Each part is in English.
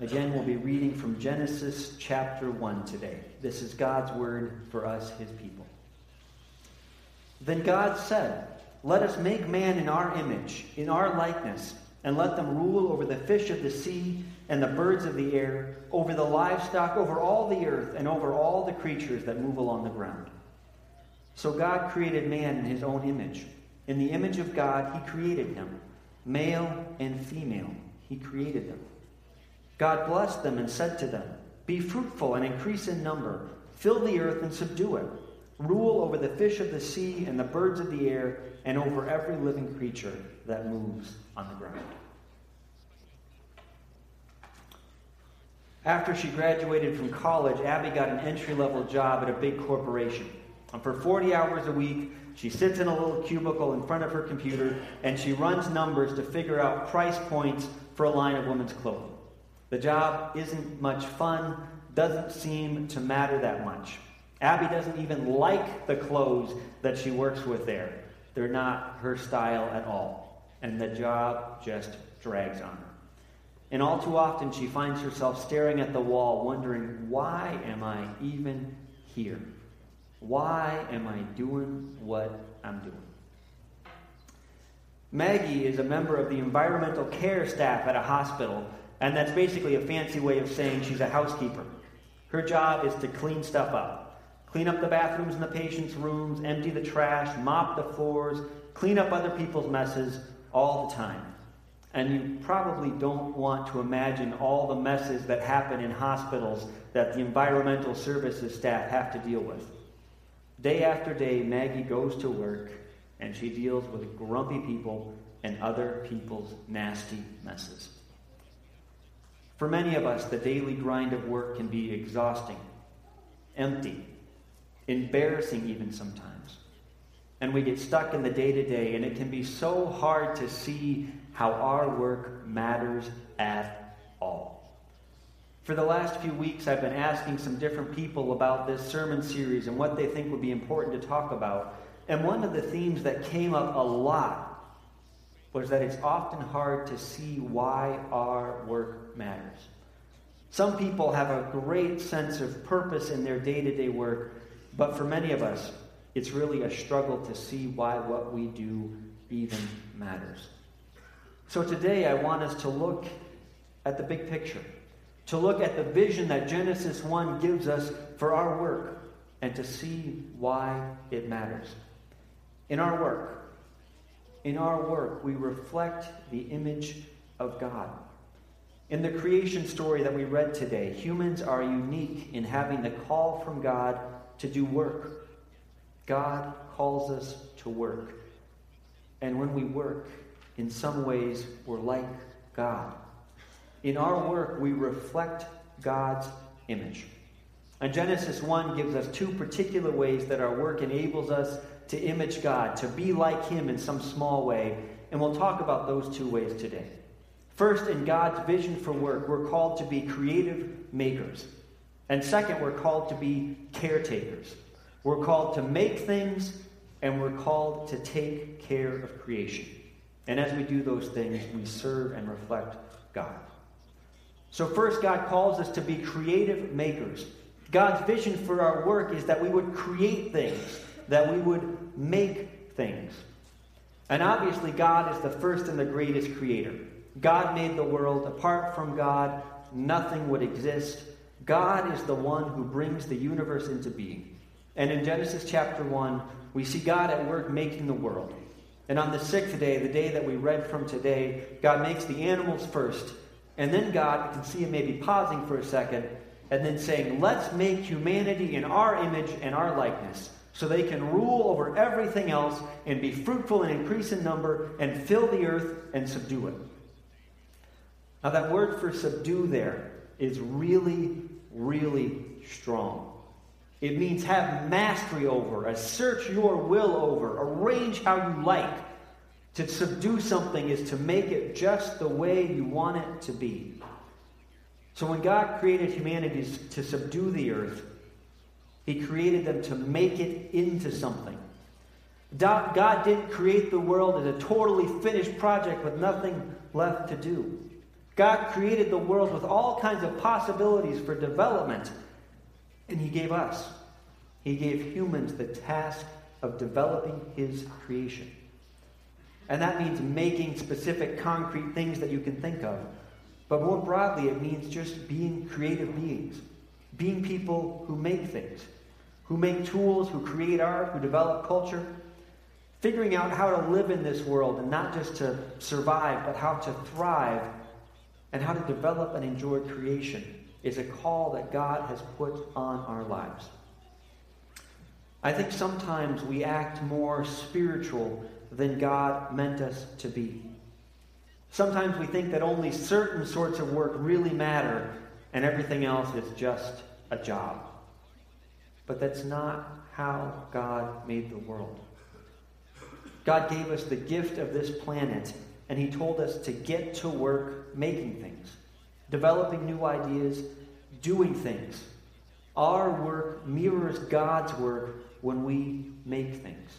Again, we'll be reading from Genesis chapter 1 today. This is God's word for us, his people. Then God said, Let us make man in our image, in our likeness, and let them rule over the fish of the sea and the birds of the air, over the livestock, over all the earth, and over all the creatures that move along the ground. So God created man in his own image. In the image of God, he created him. Male and female, he created them. God blessed them and said to them, Be fruitful and increase in number, fill the earth and subdue it, rule over the fish of the sea and the birds of the air, and over every living creature that moves on the ground. After she graduated from college, Abby got an entry level job at a big corporation. And for 40 hours a week, she sits in a little cubicle in front of her computer and she runs numbers to figure out price points for a line of women's clothing. The job isn't much fun, doesn't seem to matter that much. Abby doesn't even like the clothes that she works with there. They're not her style at all. And the job just drags on her. And all too often, she finds herself staring at the wall, wondering, why am I even here? Why am I doing what I'm doing? Maggie is a member of the environmental care staff at a hospital and that's basically a fancy way of saying she's a housekeeper. Her job is to clean stuff up clean up the bathrooms in the patients' rooms, empty the trash, mop the floors, clean up other people's messes all the time. And you probably don't want to imagine all the messes that happen in hospitals that the environmental services staff have to deal with. Day after day, Maggie goes to work and she deals with grumpy people and other people's nasty messes. For many of us, the daily grind of work can be exhausting, empty, embarrassing, even sometimes. And we get stuck in the day to day, and it can be so hard to see how our work matters at all. For the last few weeks, I've been asking some different people about this sermon series and what they think would be important to talk about. And one of the themes that came up a lot was that it's often hard to see why our work matters. Some people have a great sense of purpose in their day to day work, but for many of us, it's really a struggle to see why what we do even matters. So today, I want us to look at the big picture, to look at the vision that Genesis 1 gives us for our work, and to see why it matters. In our work, in our work, we reflect the image of God. In the creation story that we read today, humans are unique in having the call from God to do work. God calls us to work. And when we work, in some ways, we're like God. In our work, we reflect God's image. And Genesis 1 gives us two particular ways that our work enables us to image God, to be like Him in some small way. And we'll talk about those two ways today. First, in God's vision for work, we're called to be creative makers. And second, we're called to be caretakers. We're called to make things, and we're called to take care of creation. And as we do those things, we serve and reflect God. So, first, God calls us to be creative makers. God's vision for our work is that we would create things, that we would make things. And obviously, God is the first and the greatest creator. God made the world. Apart from God, nothing would exist. God is the one who brings the universe into being. And in Genesis chapter 1, we see God at work making the world. And on the sixth day, the day that we read from today, God makes the animals first. And then God, you can see him maybe pausing for a second, and then saying, Let's make humanity in our image and our likeness so they can rule over everything else and be fruitful and increase in number and fill the earth and subdue it. Now, that word for subdue there is really, really strong. It means have mastery over, assert your will over, arrange how you like. To subdue something is to make it just the way you want it to be. So when God created humanity to subdue the earth, he created them to make it into something. God didn't create the world as a totally finished project with nothing left to do. God created the world with all kinds of possibilities for development, and He gave us, He gave humans the task of developing His creation. And that means making specific concrete things that you can think of. But more broadly, it means just being creative beings, being people who make things, who make tools, who create art, who develop culture, figuring out how to live in this world and not just to survive, but how to thrive and how to develop and enjoy creation is a call that God has put on our lives. I think sometimes we act more spiritual than God meant us to be. Sometimes we think that only certain sorts of work really matter and everything else is just a job. But that's not how God made the world. God gave us the gift of this planet, and He told us to get to work making things, developing new ideas, doing things. Our work mirrors God's work when we make things.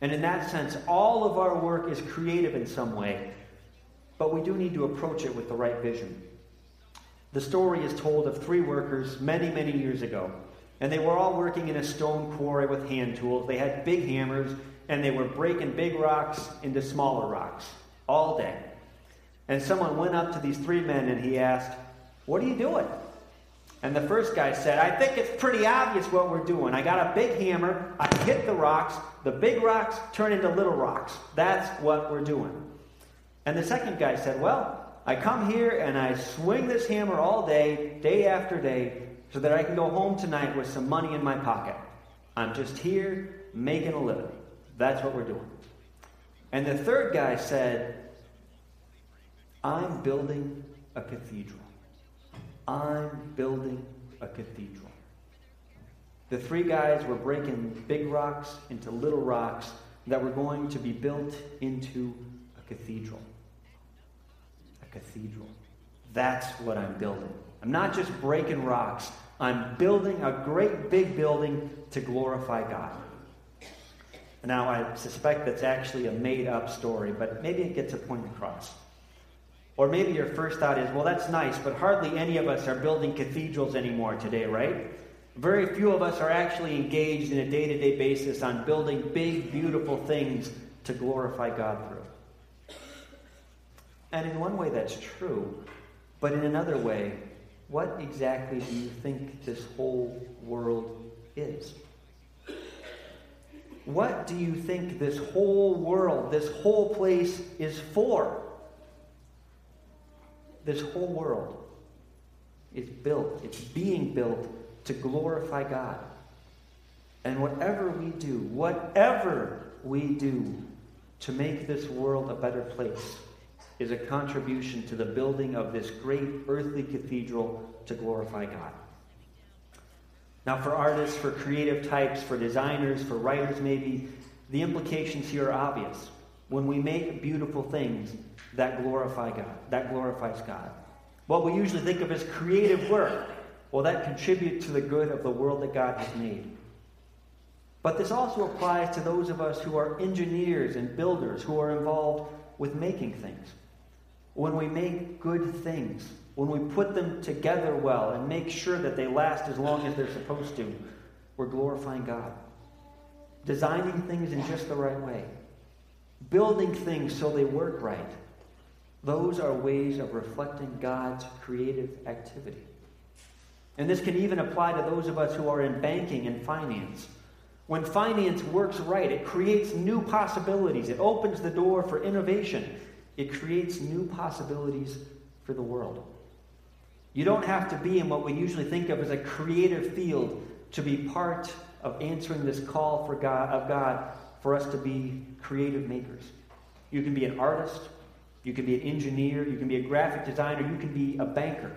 And in that sense, all of our work is creative in some way, but we do need to approach it with the right vision. The story is told of three workers many, many years ago, and they were all working in a stone quarry with hand tools. They had big hammers, and they were breaking big rocks into smaller rocks all day. And someone went up to these three men and he asked, What are you doing? And the first guy said, I think it's pretty obvious what we're doing. I got a big hammer, I hit the rocks, the big rocks turn into little rocks. That's what we're doing. And the second guy said, Well, I come here and I swing this hammer all day, day after day, so that I can go home tonight with some money in my pocket. I'm just here making a living. That's what we're doing. And the third guy said, I'm building a cathedral. I'm building a cathedral. The three guys were breaking big rocks into little rocks that were going to be built into a cathedral. Cathedral. That's what I'm building. I'm not just breaking rocks, I'm building a great big building to glorify God. Now, I suspect that's actually a made up story, but maybe it gets a point across. Or maybe your first thought is, well, that's nice, but hardly any of us are building cathedrals anymore today, right? Very few of us are actually engaged in a day to day basis on building big, beautiful things to glorify God through. And in one way, that's true. But in another way, what exactly do you think this whole world is? What do you think this whole world, this whole place is for? This whole world is built, it's being built to glorify God. And whatever we do, whatever we do to make this world a better place, is a contribution to the building of this great earthly cathedral to glorify God. Now, for artists, for creative types, for designers, for writers, maybe, the implications here are obvious. When we make beautiful things, that glorify God, that glorifies God. What we usually think of as creative work, well, that contributes to the good of the world that God has made. But this also applies to those of us who are engineers and builders who are involved with making things. When we make good things, when we put them together well and make sure that they last as long as they're supposed to, we're glorifying God. Designing things in just the right way, building things so they work right. Those are ways of reflecting God's creative activity. And this can even apply to those of us who are in banking and finance. When finance works right, it creates new possibilities. It opens the door for innovation. It creates new possibilities for the world. You don't have to be in what we usually think of as a creative field to be part of answering this call for God, of God for us to be creative makers. You can be an artist, you can be an engineer, you can be a graphic designer, you can be a banker.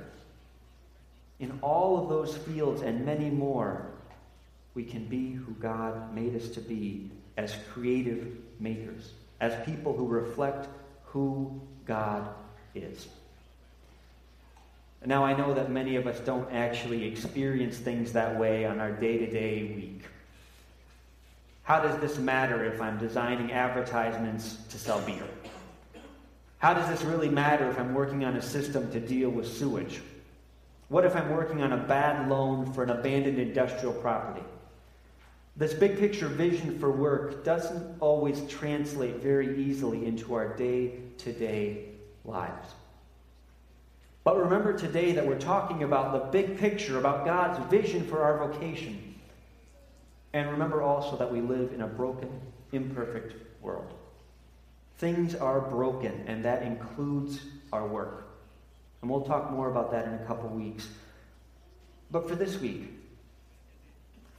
In all of those fields and many more, we can be who God made us to be as creative makers, as people who reflect who God is. Now, I know that many of us don't actually experience things that way on our day to day week. How does this matter if I'm designing advertisements to sell beer? How does this really matter if I'm working on a system to deal with sewage? What if I'm working on a bad loan for an abandoned industrial property? This big picture vision for work doesn't always translate very easily into our day to day lives. But remember today that we're talking about the big picture, about God's vision for our vocation. And remember also that we live in a broken, imperfect world. Things are broken, and that includes our work. And we'll talk more about that in a couple weeks. But for this week,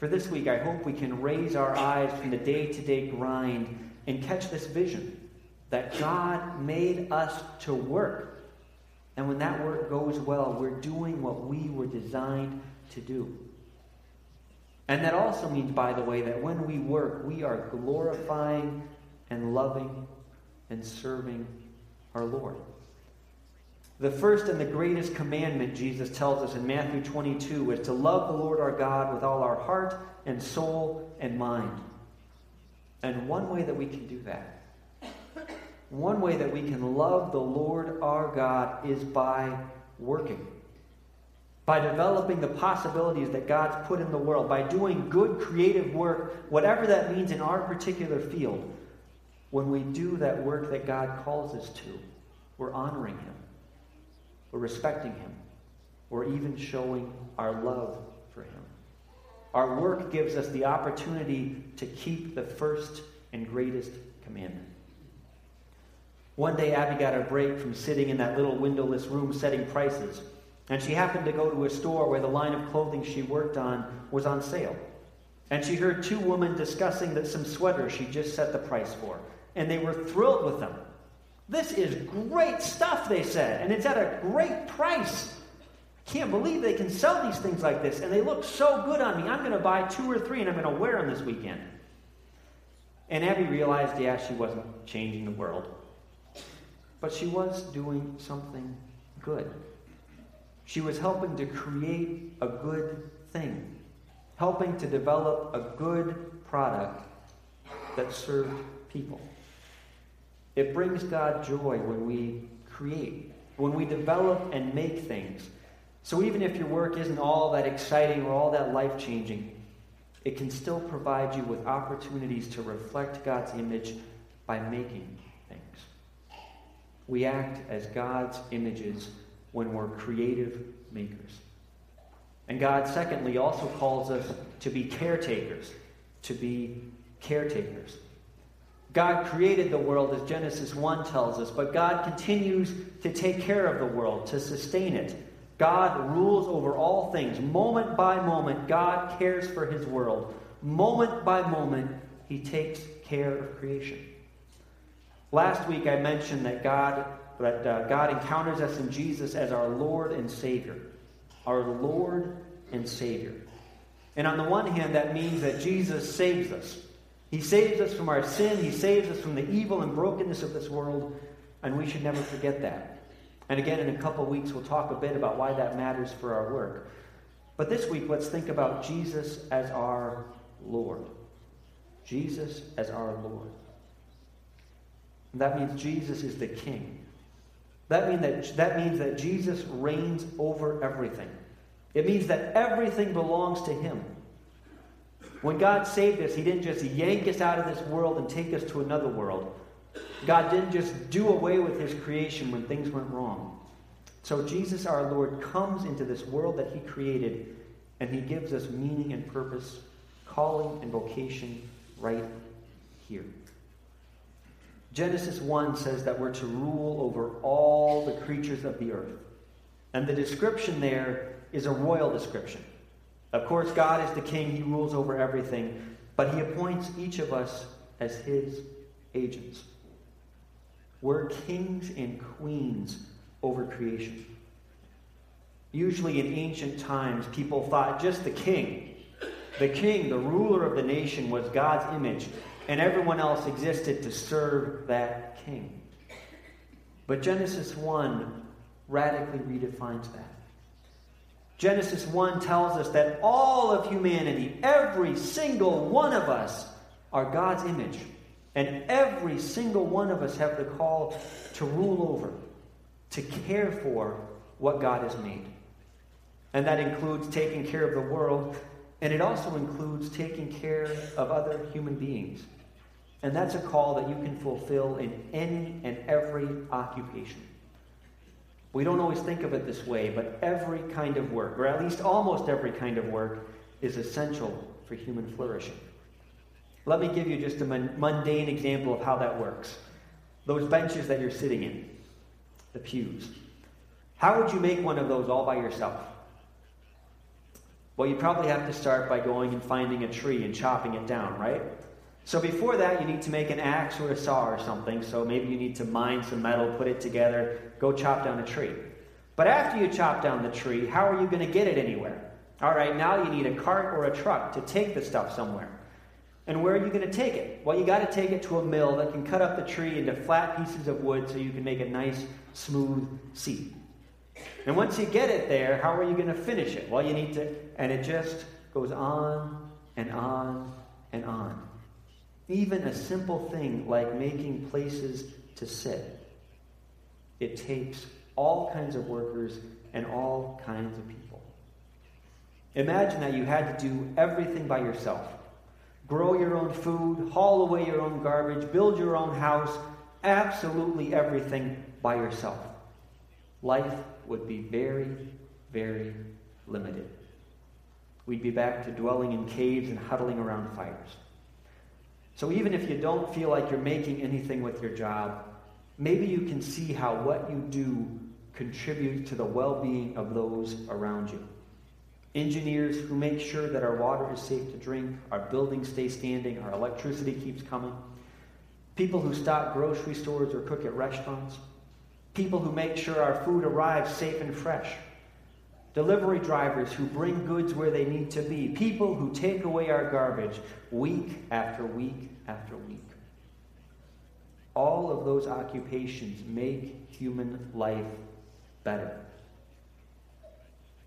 for this week, I hope we can raise our eyes from the day to day grind and catch this vision that God made us to work. And when that work goes well, we're doing what we were designed to do. And that also means, by the way, that when we work, we are glorifying and loving and serving our Lord. The first and the greatest commandment, Jesus tells us in Matthew 22, is to love the Lord our God with all our heart and soul and mind. And one way that we can do that, one way that we can love the Lord our God is by working, by developing the possibilities that God's put in the world, by doing good creative work, whatever that means in our particular field when we do that work that God calls us to, we're honoring Him, we're respecting Him, we're even showing our love for Him. Our work gives us the opportunity to keep the first and greatest commandment. One day, Abby got a break from sitting in that little windowless room setting prices, and she happened to go to a store where the line of clothing she worked on was on sale. And she heard two women discussing that some sweaters she just set the price for and they were thrilled with them. This is great stuff, they said, and it's at a great price. I can't believe they can sell these things like this, and they look so good on me. I'm going to buy two or three, and I'm going to wear them this weekend. And Abby realized, yeah, she wasn't changing the world, but she was doing something good. She was helping to create a good thing, helping to develop a good product that served people. It brings God joy when we create, when we develop and make things. So even if your work isn't all that exciting or all that life changing, it can still provide you with opportunities to reflect God's image by making things. We act as God's images when we're creative makers. And God, secondly, also calls us to be caretakers, to be caretakers. God created the world, as Genesis 1 tells us, but God continues to take care of the world, to sustain it. God rules over all things. Moment by moment, God cares for his world. Moment by moment, he takes care of creation. Last week, I mentioned that God, that, uh, God encounters us in Jesus as our Lord and Savior. Our Lord and Savior. And on the one hand, that means that Jesus saves us. He saves us from our sin. He saves us from the evil and brokenness of this world, and we should never forget that. And again, in a couple weeks, we'll talk a bit about why that matters for our work. But this week, let's think about Jesus as our Lord. Jesus as our Lord. And that means Jesus is the King. That, mean that, that means that Jesus reigns over everything. It means that everything belongs to Him. When God saved us, He didn't just yank us out of this world and take us to another world. God didn't just do away with His creation when things went wrong. So Jesus, our Lord, comes into this world that He created, and He gives us meaning and purpose, calling and vocation right here. Genesis 1 says that we're to rule over all the creatures of the earth. And the description there is a royal description. Of course, God is the king, he rules over everything, but he appoints each of us as his agents. We're kings and queens over creation. Usually in ancient times, people thought just the king, the king, the ruler of the nation, was God's image, and everyone else existed to serve that king. But Genesis 1 radically redefines that. Genesis 1 tells us that all of humanity, every single one of us, are God's image. And every single one of us have the call to rule over, to care for what God has made. And that includes taking care of the world, and it also includes taking care of other human beings. And that's a call that you can fulfill in any and every occupation. We don't always think of it this way, but every kind of work, or at least almost every kind of work, is essential for human flourishing. Let me give you just a mundane example of how that works. Those benches that you're sitting in, the pews. How would you make one of those all by yourself? Well, you probably have to start by going and finding a tree and chopping it down, right? So before that, you need to make an axe or a saw or something. So maybe you need to mine some metal, put it together, go chop down a tree. But after you chop down the tree, how are you going to get it anywhere? All right, now you need a cart or a truck to take the stuff somewhere. And where are you going to take it? Well, you got to take it to a mill that can cut up the tree into flat pieces of wood so you can make a nice, smooth seat. And once you get it there, how are you going to finish it? Well, you need to, and it just goes on and on and on. Even a simple thing like making places to sit. It takes all kinds of workers and all kinds of people. Imagine that you had to do everything by yourself grow your own food, haul away your own garbage, build your own house, absolutely everything by yourself. Life would be very, very limited. We'd be back to dwelling in caves and huddling around fires. So even if you don't feel like you're making anything with your job, maybe you can see how what you do contributes to the well being of those around you. Engineers who make sure that our water is safe to drink, our buildings stay standing, our electricity keeps coming. People who stock grocery stores or cook at restaurants. People who make sure our food arrives safe and fresh delivery drivers who bring goods where they need to be, people who take away our garbage week after week after week. All of those occupations make human life better.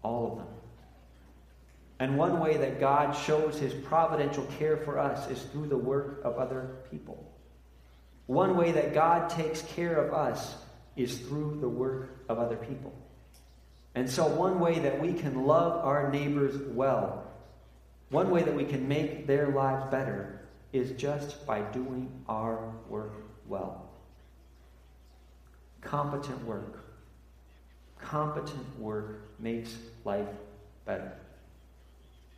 All of them. And one way that God shows his providential care for us is through the work of other people. One way that God takes care of us is through the work of other people. And so, one way that we can love our neighbors well, one way that we can make their lives better, is just by doing our work well. Competent work. Competent work makes life better.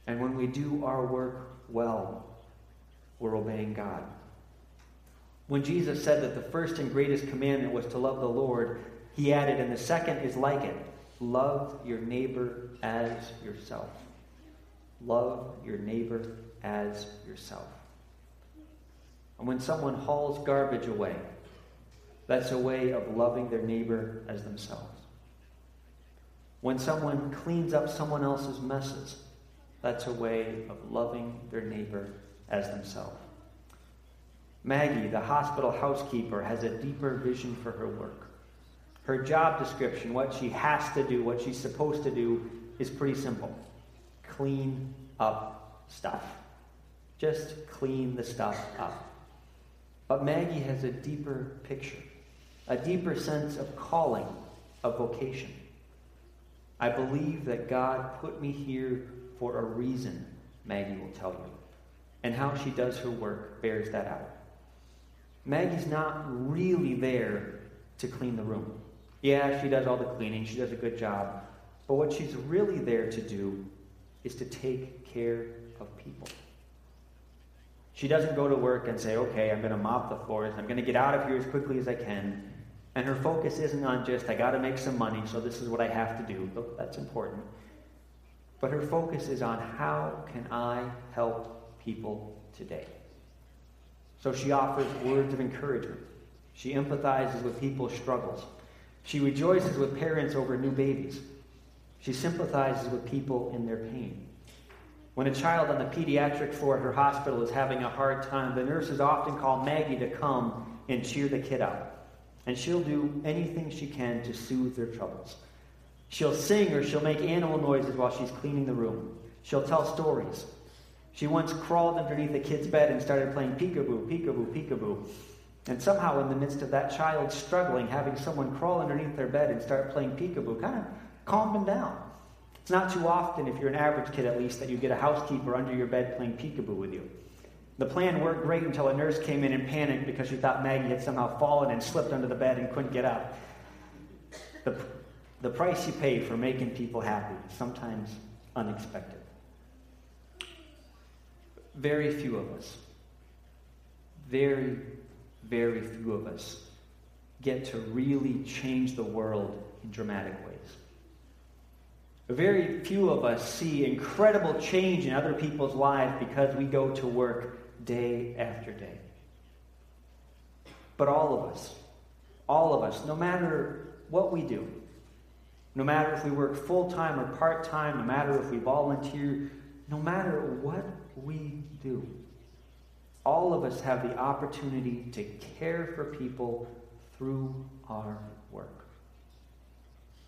And when we do our work well, we're obeying God. When Jesus said that the first and greatest commandment was to love the Lord, he added, and the second is like it Love your neighbor as yourself. Love your neighbor as yourself. And when someone hauls garbage away, that's a way of loving their neighbor as themselves. When someone cleans up someone else's messes, that's a way of loving their neighbor as themselves. Maggie, the hospital housekeeper, has a deeper vision for her work. Her job description, what she has to do, what she's supposed to do, is pretty simple clean up stuff. Just clean the stuff up. But Maggie has a deeper picture, a deeper sense of calling, of vocation. I believe that God put me here for a reason, Maggie will tell you. And how she does her work bears that out. Maggie's not really there to clean the room. Yeah, she does all the cleaning, she does a good job. But what she's really there to do is to take care of people. She doesn't go to work and say, okay, I'm going to mop the floors, I'm going to get out of here as quickly as I can. And her focus isn't on just, I got to make some money, so this is what I have to do. That's important. But her focus is on how can I help people today? So she offers words of encouragement. She empathizes with people's struggles. She rejoices with parents over new babies. She sympathizes with people in their pain. When a child on the pediatric floor at her hospital is having a hard time, the nurses often call Maggie to come and cheer the kid up. And she'll do anything she can to soothe their troubles. She'll sing or she'll make animal noises while she's cleaning the room. She'll tell stories. She once crawled underneath a kid's bed and started playing peekaboo, peekaboo, peekaboo. And somehow, in the midst of that child struggling, having someone crawl underneath their bed and start playing peekaboo kind of calmed them down. It's not too often, if you're an average kid at least, that you get a housekeeper under your bed playing peekaboo with you. The plan worked great until a nurse came in and panicked because she thought Maggie had somehow fallen and slipped under the bed and couldn't get up. The, the price you pay for making people happy, sometimes unexpected. Very few of us, very, very few of us get to really change the world in dramatic ways. Very few of us see incredible change in other people's lives because we go to work day after day. But all of us, all of us, no matter what we do, no matter if we work full time or part time, no matter if we volunteer, no matter what we do, all of us have the opportunity to care for people through our work.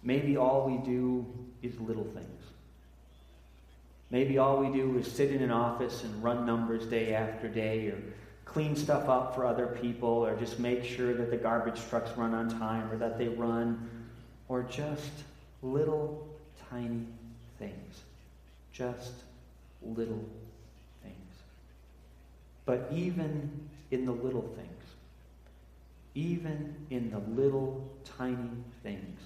Maybe all we do is little things. Maybe all we do is sit in an office and run numbers day after day, or clean stuff up for other people, or just make sure that the garbage trucks run on time, or that they run, or just little tiny things. Just little. But even in the little things, even in the little tiny things,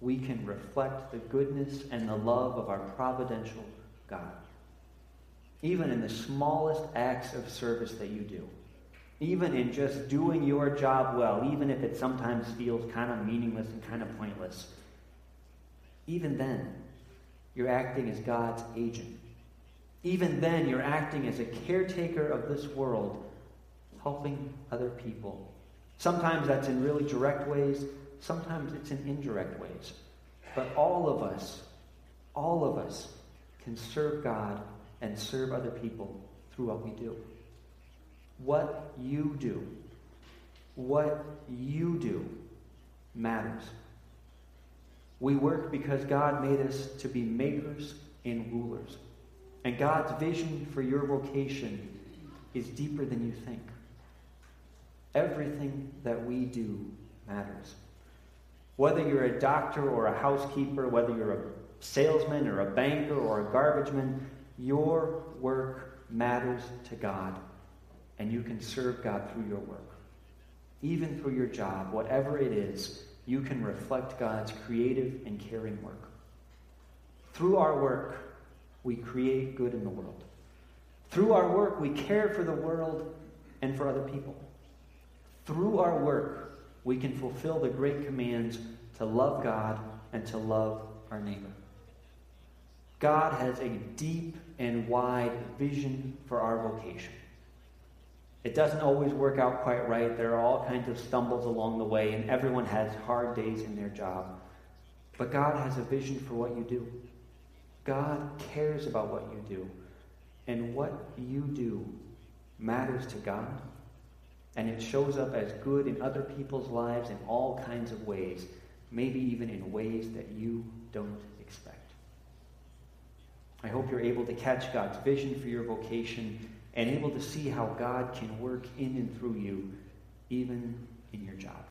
we can reflect the goodness and the love of our providential God. Even in the smallest acts of service that you do. Even in just doing your job well, even if it sometimes feels kind of meaningless and kind of pointless. Even then, you're acting as God's agent. Even then, you're acting as a caretaker of this world, helping other people. Sometimes that's in really direct ways, sometimes it's in indirect ways. But all of us, all of us, can serve God and serve other people through what we do. What you do, what you do matters. We work because God made us to be makers and rulers. And God's vision for your vocation is deeper than you think. Everything that we do matters. Whether you're a doctor or a housekeeper, whether you're a salesman or a banker or a garbage man, your work matters to God, and you can serve God through your work. Even through your job, whatever it is, you can reflect God's creative and caring work. Through our work, we create good in the world. Through our work, we care for the world and for other people. Through our work, we can fulfill the great commands to love God and to love our neighbor. God has a deep and wide vision for our vocation. It doesn't always work out quite right. There are all kinds of stumbles along the way, and everyone has hard days in their job. But God has a vision for what you do. God cares about what you do. And what you do matters to God. And it shows up as good in other people's lives in all kinds of ways, maybe even in ways that you don't expect. I hope you're able to catch God's vision for your vocation and able to see how God can work in and through you, even in your job.